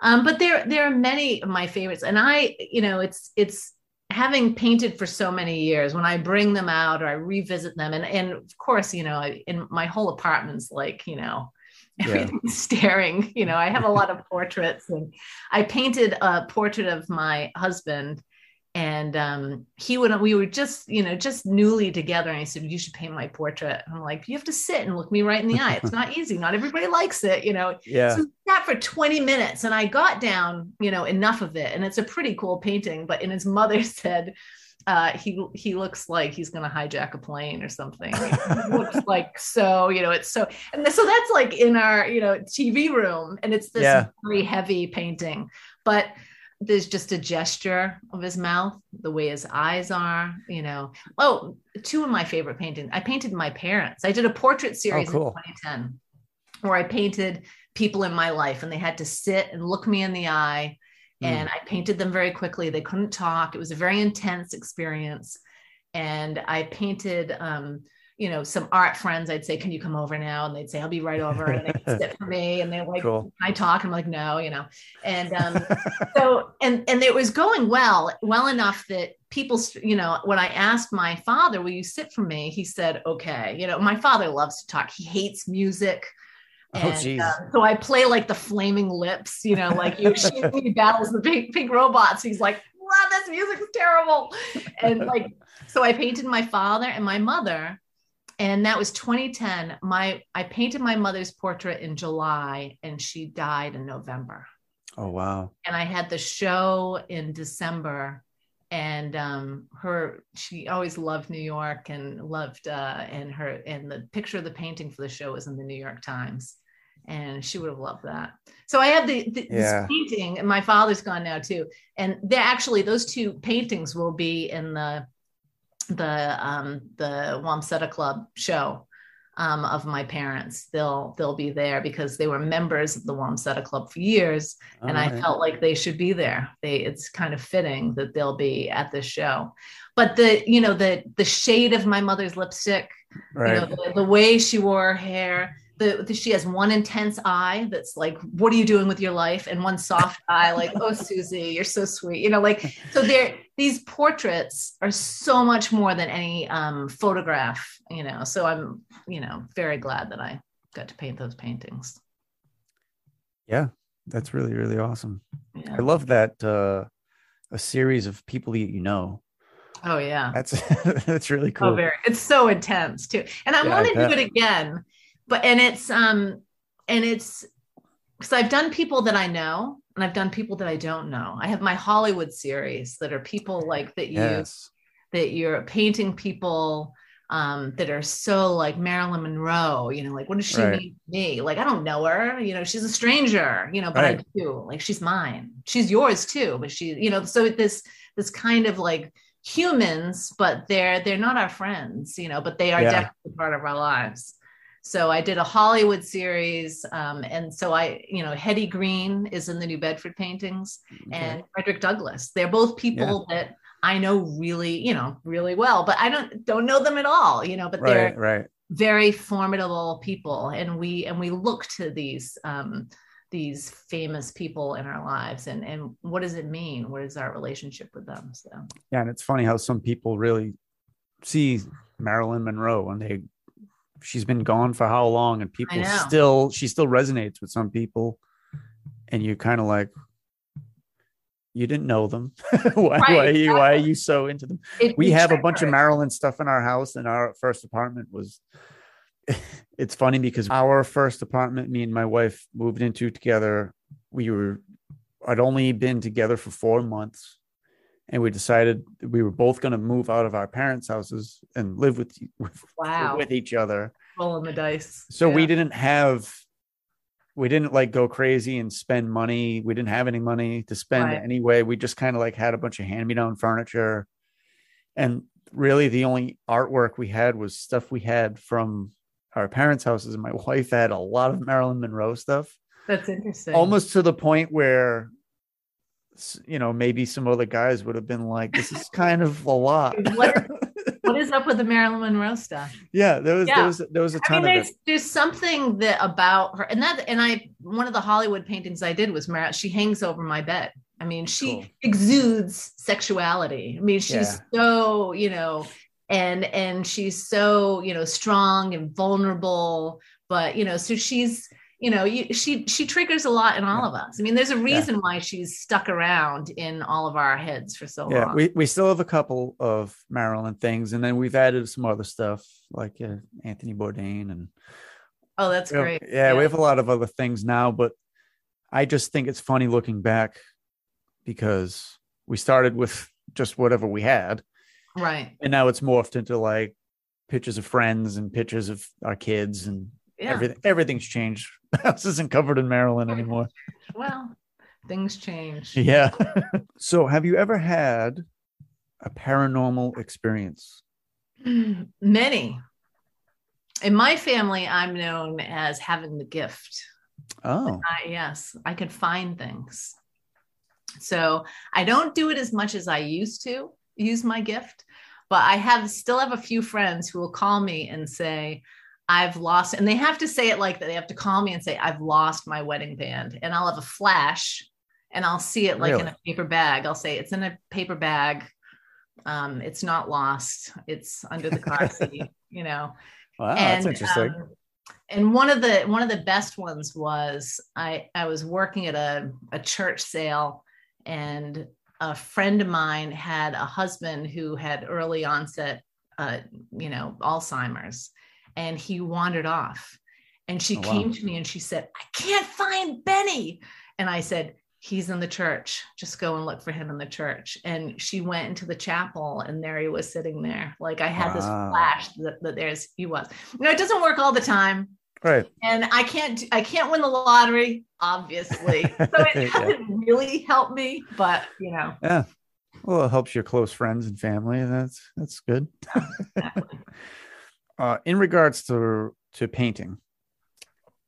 Um, but there there are many of my favorites, and I, you know, it's it's having painted for so many years when I bring them out or I revisit them, and and of course, you know, in my whole apartment's like, you know, (laughs) everything's yeah. staring. You know, I have a lot of portraits, and I painted a portrait of my husband and um, he would we were just you know just newly together. And he said you should paint my portrait. I'm like you have to sit and look me right in the eye. It's not easy. Not everybody likes it you know. (laughs) Yeah. So sat for 20 minutes and i got down you know enough of it. And it's a pretty cool painting but and his mother (laughs) said uh, he he looks like he's going to hijack a plane or something. Looks (laughs) like so, you know, it's so, and so that's like in our, you know, TV room, and it's this yeah. very heavy painting. But there's just a gesture of his mouth, the way his eyes are, you know. Oh, two of my favorite paintings. I painted my parents. I did a portrait oh, series oh, cool. in 2010 where I painted people in my life and they had to sit and look me in the eye. Mm. And I painted them very quickly. They couldn't talk. It was a very intense experience. And I painted um, you know, some art friends, I'd say, can you come over now? And they'd say, I'll be right over. And they'd sit (laughs) for me. And they're like, cool. I talk? I'm like, no, you know. And um, (laughs) so, and, and it was going well, well enough that people, you know, when I asked my father, will you sit for me? He said, okay. You know, my father loves to talk. He hates music. Oh, and, oh, uh, so I play like the flaming lips, you know, like you he battles the pink, pink robots. He's like, wow, this music is terrible. And like, so I painted my father and my mother and that was 2010 my i painted my mother's portrait in july and she died in november. Oh wow. And i had the show in december and um her she always loved new york and loved uh and her and the picture of the painting for the show was in the new york times. And she would have loved that. So i have the, the yeah. this painting and my father's gone now too. And they actually those two paintings will be in the the um, the Wamsutta Club show um, of my parents. They'll they'll be there because they were members of the Wamsutta Club for years, All and right. I felt like they should be there. They it's kind of fitting that they'll be at this show. But the you know the the shade of my mother's lipstick, right. you know the, the way she wore her hair, the, the, she has one intense eye that's like what are you doing with your life? And one soft (laughs) eye like oh susie you're so sweet you know like so there these portraits are so much more than any um, photograph you know so i'm you know very glad that i got to paint those paintings. Yeah that's really really awesome. Yeah. i love that uh a series of people that you know. Oh yeah. That's (laughs) that's really oh, cool. oh, very it's so intense too. And i yeah, want to do it again but and it's um and it's because I've done people that I know and I've done people that I don't know. I have my Hollywood series that are people like that you yes. that you're painting people um, that are so like Marilyn Monroe, you know, like what does she right. mean to me? Like I don't know her, you know, she's a stranger, you know, but right. I do. Like she's mine. She's yours too, but she, you know, so this this kind of like humans, but they're they're not our friends, you know, but they are yeah. definitely part of our lives. So I did a Hollywood series, um, and so I, you know, Hetty Green is in the New Bedford paintings, Okay. and Frederick Douglass. They're both people that I know really, you know, really well, but I don't don't know them at all, you know. But they're right, right. very formidable people, and we and we look to these um, these famous people in our lives, and and what does it mean? What is our relationship with them? So Yeah, and it's funny how some people really see Marilyn Monroe and they she's been gone for how long and people still she still resonates with some people and you're kind of like you didn't know them (laughs) why, Right, why, are you, why are you so into them It- we have a bunch of. Marilyn stuff in our house, and our first apartment was. (laughs) It's funny because our first apartment, me and my wife moved into together. We were, I'd only been together for four months, and we decided we were both going to move out of our parents' houses and live with (laughs) with, Wow, with each other. rolling the dice. So we didn't have, we didn't like go crazy and spend money. We didn't have any money to spend Right. anyway. We just kind of like had a bunch of hand me down furniture. And really the only artwork we had was stuff we had from our parents' houses. And my (laughs) wife had a lot of Marilyn Monroe stuff, That's interesting. almost to the point where, you know, maybe some other guys would have been like, this is kind of a lot. What- (laughs) What is up with the Marilyn Monroe stuff? yeah, there was, Yeah. there was, there was a I ton mean, of there's it. there's something that about her, and that and I one of the Hollywood paintings I did was Mar- she hangs over my bed. I mean, she Cool. exudes sexuality. I mean, she's so you know, and and she's so you know strong and vulnerable, but you know, so she's you know, you, she she triggers a lot in all of us. I mean, there's a reason why she's stuck around in all of our heads for so yeah long. we, we still have a couple of marilyn things and then we've added some other stuff like uh, anthony bourdain and oh, that's great. yeah, we have a lot of other things now but i just think it's funny looking back because we started with just whatever we had right. and now it's morphed into like pictures of friends and pictures of our kids and Yeah. everything everything's changed (laughs) house isn't covered in Marilyn anymore (laughs) Well, things change. yeah (laughs) so have you ever had a paranormal experience (clears throat) Many. In my family, I'm known as having the gift. oh I, yes, I can find things. So I don't do it as much as I used to use my gift, but I have still have a few friends who will call me and say, I've lost, and they have to say it like that. They have to call me and say, I've lost my wedding band. And I'll have a flash and I'll see it like in a paper bag. I'll say, It's in a paper bag. Um, it's not lost. It's under the car (laughs) seat, you know Wow, that's interesting. um, and one of the one of the best ones was I I was working at a a church sale, and a friend of mine had a husband who had early onset, uh, you know, Alzheimer's, and he wandered off. And she Oh, wow. came to me and she said, "I can't find Benny," and I said. He's in the church. Just go and look for him in the church. And she went into the chapel, and there he was sitting there. Like I had this flash that, that there's he was. You know, it doesn't work all the time, right. and I can't I can't win the lottery, obviously. (laughs) So it hasn't really helped me, but you know, Yeah. Well, it helps your close friends and family. and That's that's good. (laughs) uh, in regards to to painting,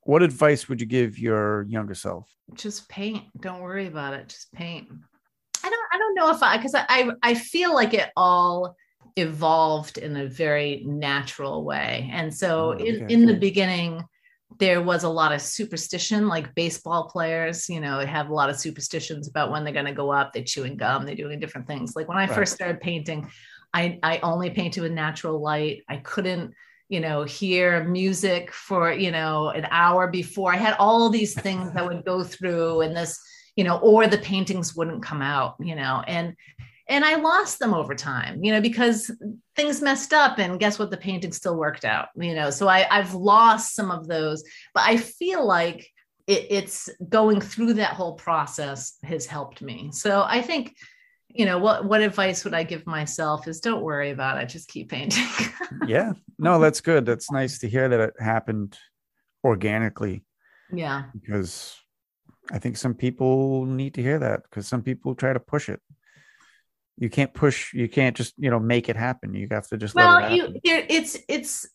what advice would you give your younger self? just paint. Don't worry about it. Just paint. I don't I don't know if I because I, I I feel like it all evolved in a very natural way. And so Oh, in, okay. in the beginning, there was a lot of superstition, like baseball players, you know, have a lot of superstitions about when they're going to go up. They're chewing gum, they're doing different things. Like when I Right. first started painting, I, I only painted with natural light. I couldn't, you know, hear music for, you know, an hour before. I had all these things that would go through and this, you know, or the paintings wouldn't come out, you know, and and I lost them over time, you know, because things messed up and guess what? The painting still worked out, you know. So I, I've lost some of those, but I feel like it, it's going through that whole process has helped me. So I think, you know, what what advice would I give myself is don't worry about it, just keep painting. (laughs) yeah. No, that's good. That's nice to hear that it happened organically yeah. because I think some people need to hear that because some people try to push it. You can't push. You can't just you know make it happen. You have to just let it Well, you it's it's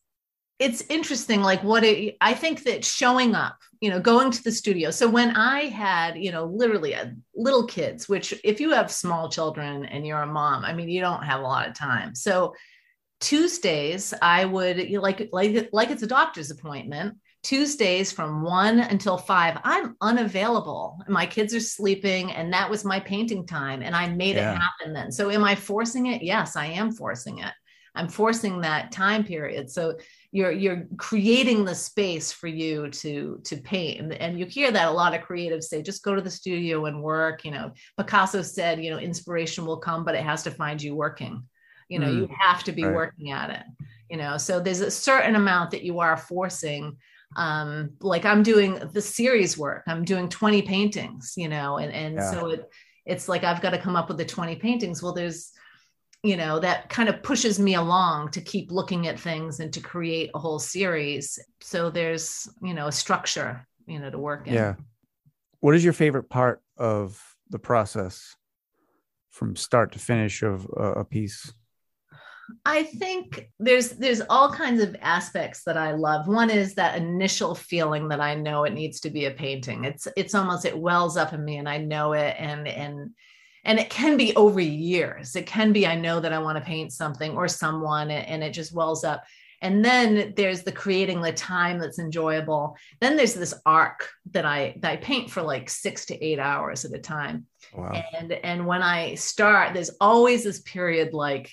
it's interesting like what it, i think that showing up you know going to the studio. So when i had you know literally a, little kids which if you have small children and you're a mom i mean you don't have a lot of time. So tuesdays i would you know, like like like it's a doctor's appointment tuesdays from 1 until 5 i'm unavailable. My kids are sleeping and that was my painting time and i made yeah. it happen then. So am i forcing it? Yes i am forcing it i'm forcing that time period. So you're you're creating the space for you to to paint. And, and you hear that a lot of creatives say just go to the studio and work you know. Picasso said you know inspiration will come but it has to find you working. You know mm, you have to be right. working at it you know. So there's a certain amount that you are forcing um like i'm doing the series work. I'm doing 20 paintings you know and and yeah. so it it's like i've got to come up with the 20 paintings. Well there's you know that kind of pushes me along to keep looking at things and to create a whole series so there's you know a structure you know to work in yeah what is your favorite part of the process from start to finish of a piece I think there's there's all kinds of aspects that I love. One is that initial feeling that I know it needs to be a painting. It's it's almost it wells up in me and I know it and and and it can be over years. It can be i know that i want to paint something or someone and it just wells up. And then there's the creating the time that's enjoyable. Then there's this arc that i that i paint for like six to eight hours at a time. Wow. and and when i start there's always this period like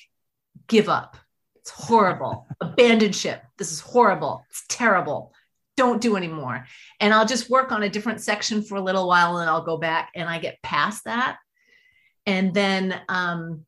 give up. It's horrible. (laughs) Abandon ship. This is horrible. It's terrible. Don't do anymore. And i'll just work on a different section for a little while and i'll go back and i get past that and then um,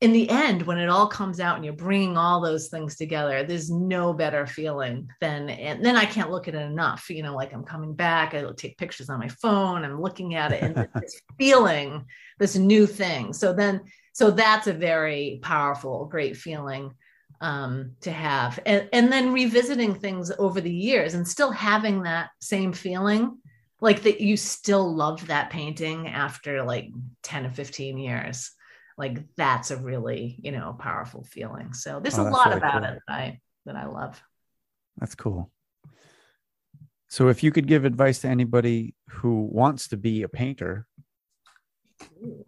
in the end when it all comes out and you're bringing all those things together there's no better feeling than and then i can't look at it enough you know like i'm coming back i take pictures on my phone i'm looking at it and (laughs) it's feeling this new thing. So then so that's a very powerful great feeling um, to have. And, and then revisiting things over the years and still having that same feeling like that you still love that painting after like 10 or 15 years. Like that's a really you know powerful feeling. So there's oh, a lot really about cool. it that i that i love. That's cool. So if you could give advice to anybody who wants to be a painter Ooh.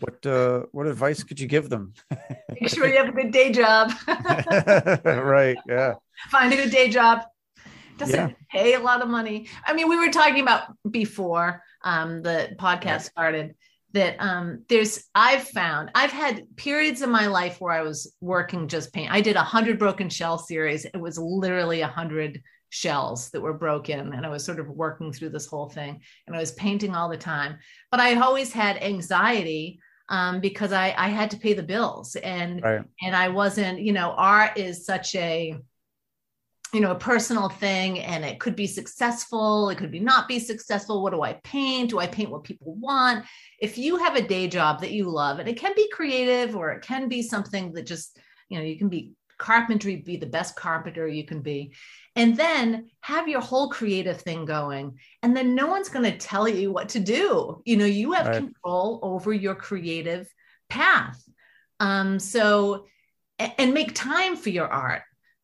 what uh what advice could you give them? Make sure you have a good day job. (laughs) Right yeah. (laughs) Find a good day job doesn't yeah. pay a lot of money. I mean, we were talking about before um, the podcast started that um, there's I've found I've had periods in my life where I was working just paint. I did a hundred broken shell series. It was literally a hundred shells that were broken, and I was sort of working through this whole thing, and I was painting all the time. But I always had anxiety um, because I I had to pay the bills, and right. and I wasn't you know art is such a you know a personal thing and it could be successful it could be not be successful. What do i paint? Do i paint what people want? If you have a day job that you love and it can be creative or it can be something that just you know you can be carpentry be the best carpenter you can be and then have your whole creative thing going and then no one's going to tell you what to do. You know you have right. control over your creative path. Um so and make time for your art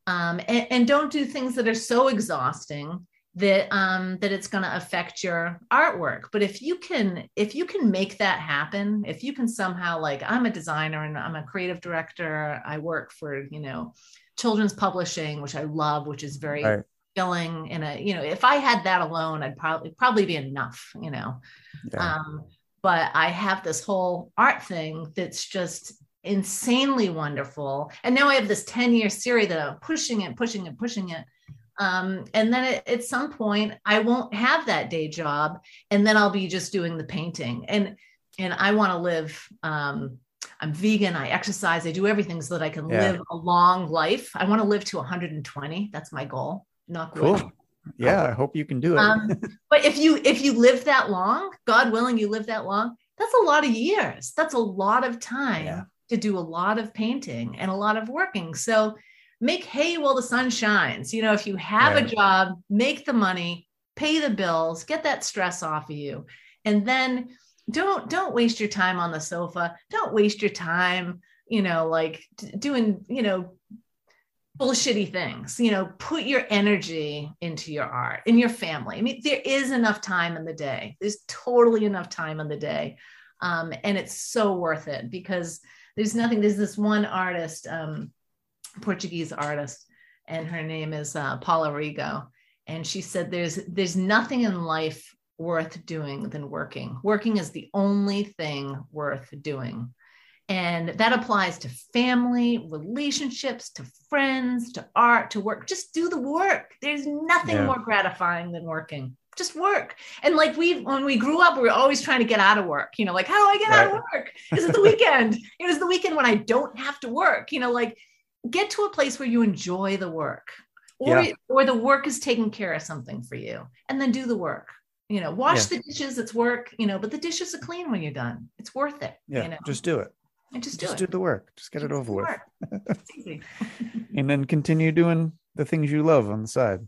um, and, and, don't do things that are so exhausting that um, that it's going to affect your artwork but if you can if you can make that happen if you can somehow like i'm a designer and i'm a creative director i work for you know children's publishing which i love which is very right. filling in a you know if i had that alone i'd probably probably be enough you know yeah. um, but i have this whole art thing that's just insanely wonderful. And now I have this 10 year series that I'm pushing it, pushing it, pushing it. Um, and then at, at some point I won't have that day job and then I'll be just doing the painting. And and I want to live um, I'm vegan, I exercise, I do everything so that I can yeah. live a long life. I want to live to 120. That's my goal. Not cool. Yeah, I hope you can do it. um, but if you if you live that long, God willing, you live that long, that's a lot of years. That's a lot of time yeah to do a lot of painting and a lot of working. So make hay while the sun shines. You know, if you have right. a job, make the money, pay the bills, get that stress off of you. And then don't don't waste your time on the sofa. Don't waste your time, you know, like doing, you know, bullshitty things. You know, put your energy into your art, in your family. I mean, there is enough time in the day. There's totally enough time in the day. Um, and it's so worth it because there's nothing, there's this one artist, um, Portuguese artist, and her name is uh, Paula Rego. And she said, there's, there's nothing in life worth doing than working. Working is the only thing worth doing. And that applies to family, relationships, to friends, to art, to work. Just do the work. There's nothing yeah. more gratifying than working. Just work. And like we, when we grew up, we were always trying to get out of work. You know, like, how do I get right. out of work? Is it the weekend? it was the weekend when I don't have to work. You know, like get to a place where you enjoy the work or, yeah. or the work is taking care of something for you and then do the work you know wash yeah. the dishes it's work you know but the dishes are clean when you're done it's worth it yeah you know? just do it and just do just it. do the work just get just it over with (laughs) and then continue doing the things you love on the side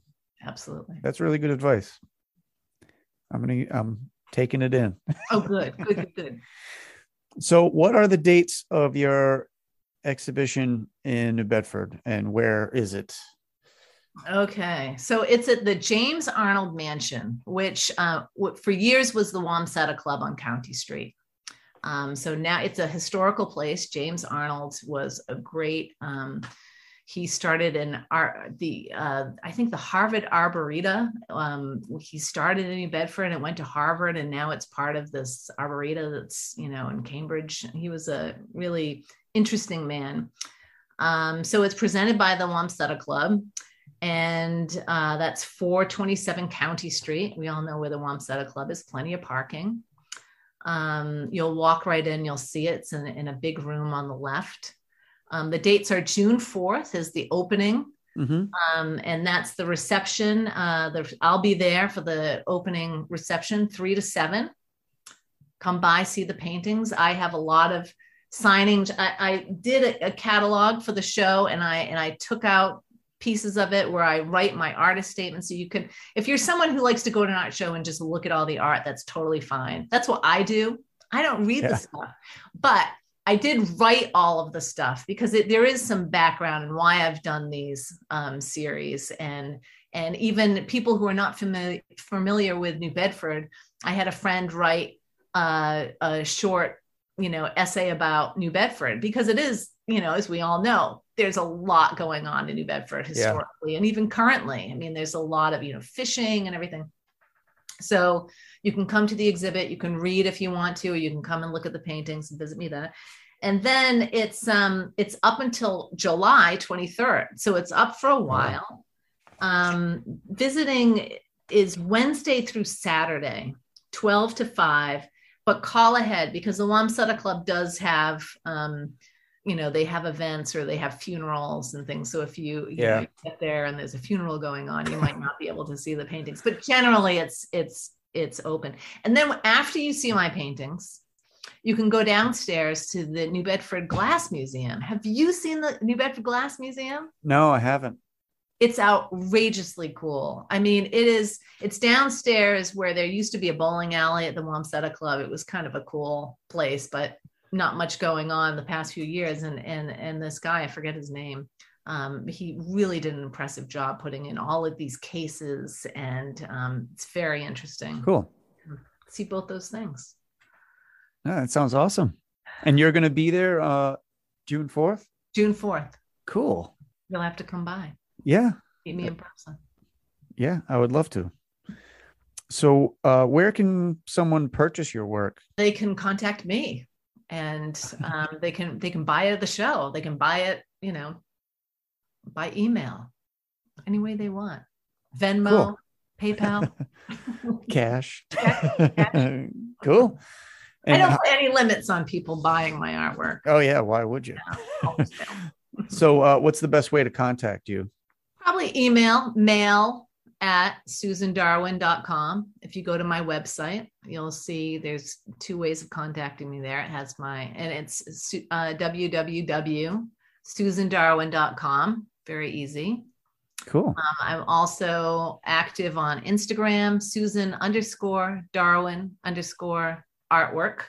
absolutely that's really good advice i'm gonna i'm taking it in oh good good good good (laughs) so what are the dates of your exhibition in new bedford and where is it Okay, so it's at the James Arnold Mansion, which uh, for years was the Wamsutta Club on County Street. Um, so now it's a historical place. James Arnold was a great. Um, he started in the uh, I think the Harvard Arboreta. Um, he started in New Bedford and it went to Harvard, and now it's part of this Arboreta that's you know in Cambridge. He was a really interesting man. Um, so it's presented by the Wamsutta Club and uh, that's 427 County Street. We all know where the Wamsutta Club is, plenty of parking. Um, you'll walk right in, you'll see it. It's in, in a big room on the left. Um, the dates are June 4th is the opening. Mm-hmm. Um, and that's the reception. Uh, the, I'll be there for the opening reception, three to seven. Come by, see the paintings. I have a lot of signings. I, I did a, a catalog for the show, and I and I took out pieces of it where I write my artist statement. So you can, if you're someone who likes to go to an art show and just look at all the art, that's totally fine. That's what I do. I don't read yeah. the stuff, but I did write all of the stuff because it, there is some background and why I've done these um, series and and even people who are not familiar familiar with New Bedford. I had a friend write uh, a short, you know, essay about New Bedford because it is, you know, as we all know, there's a lot going on in New Bedford historically yeah. and even currently. I mean, there's a lot of, you know, fishing and everything. So you can come to the exhibit, you can read if you want to, or you can come and look at the paintings and visit me there. And then it's um it's up until July 23rd. So it's up for a while. Um visiting is Wednesday through Saturday, 12 to 5, but call ahead because the Wamsutta Club does have um you know they have events or they have funerals and things so if you, you yeah. know, get there and there's a funeral going on you might not be able to see the paintings but generally it's it's it's open. And then after you see my paintings you can go downstairs to the new bedford glass museum. Have you seen the new bedford glass museum? No i haven't. It's outrageously cool. I mean, it is, it's downstairs where there used to be a bowling alley at the Wamsutta Club. It was kind of a cool place, but not much going on the past few years. And and and this guy i forget his name um, he really did an impressive job putting in all of these cases and um, it's very interesting cool. see both those things. Yeah that sounds awesome. And you're going to be there uh june 4th june 4th cool. You'll have to come by. Yeah. Meet me in person. Yeah i would love to. So uh where can someone purchase your work? They can contact me and um, they can they can buy it at the show. They can buy it you know by email any way they want. Venmo cool. paypal. (laughs) Cash, (laughs) (laughs) cool. And i don't put any limits on people buying my artwork. Oh yeah why would you? So uh, what's the best way to contact you? Probably email mail at susandarwin.com. If you go to my website, you'll see there's two ways of contacting me there. It has my, and it's uh, www.susandarwin.com. Very easy. Cool. Um, I'm also active on Instagram, Susan underscore Darwin underscore artwork.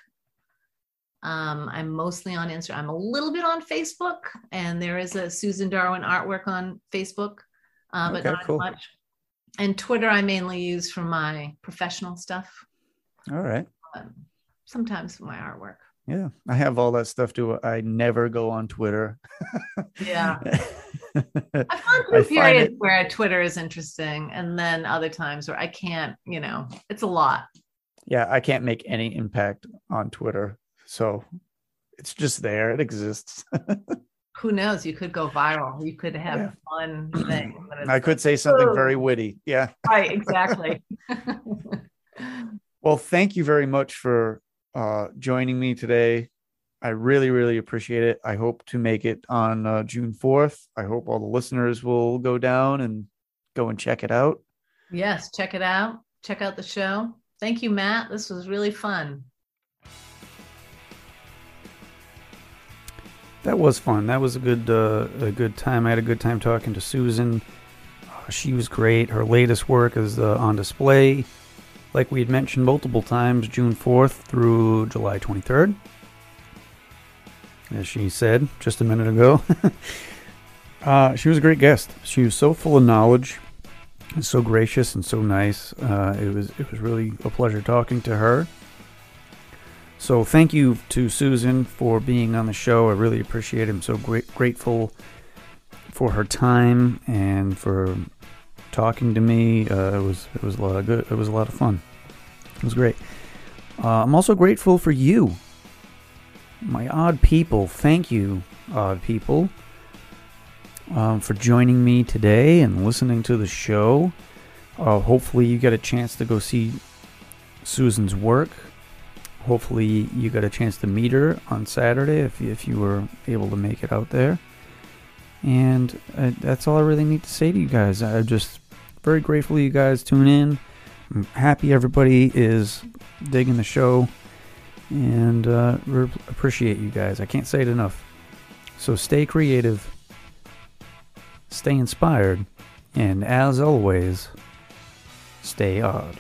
Um, I'm mostly on Instagram. I'm a little bit on Facebook, and there is a Susan Darwin artwork on Facebook, uh, but Okay, not cool. much. And Twitter, I mainly use for my professional stuff, All right. but sometimes for my artwork. Yeah, I have all that stuff too. I never go on Twitter. Yeah. I've (laughs) gone I through find periods where Twitter is interesting, and then other times where I can't. You know, it's a lot. yeah, I can't make any impact on Twitter. So it's just there. It exists. (laughs) Who knows? You could go viral. You could have Yeah. fun thing. I could say something very Oh. witty. Yeah. right exactly (laughs) Well, thank you very much for uh, joining me today. I really, really appreciate it. I hope to make it on uh, June 4th. I hope all the listeners will go down and go and check it out. yes check it out check out the show thank you matt this was really fun That was fun. That was a good, uh, a good time. I had a good time talking to Susan. Uh, she was great. Her latest work is uh, on display, like we had mentioned multiple times, June 4th through July 23rd. As she said just a minute ago. (laughs) uh, she was a great guest. She was so full of knowledge, and so gracious, and so nice. Uh, it was, it was really a pleasure talking to her. So thank you to Susan for being on the show. I really appreciate it. I'm so grateful for her time and for talking to me. Uh, it was it was a lot of good. It was a lot of fun. It was great. Uh, I'm also grateful for you, my odd people. Thank you, odd people, um, for joining me today and listening to the show. Uh, hopefully, you get a chance to go see Susan's work hopefully you got a chance to meet her on Saturday if you, if you were able to make it out there. And uh, that's all I really need to say to you guys. I'm just very grateful you guys tune in. I'm happy everybody is digging the show, and uh, we appreciate you guys. I can't say it enough. So stay creative, stay inspired, and as always, stay odd.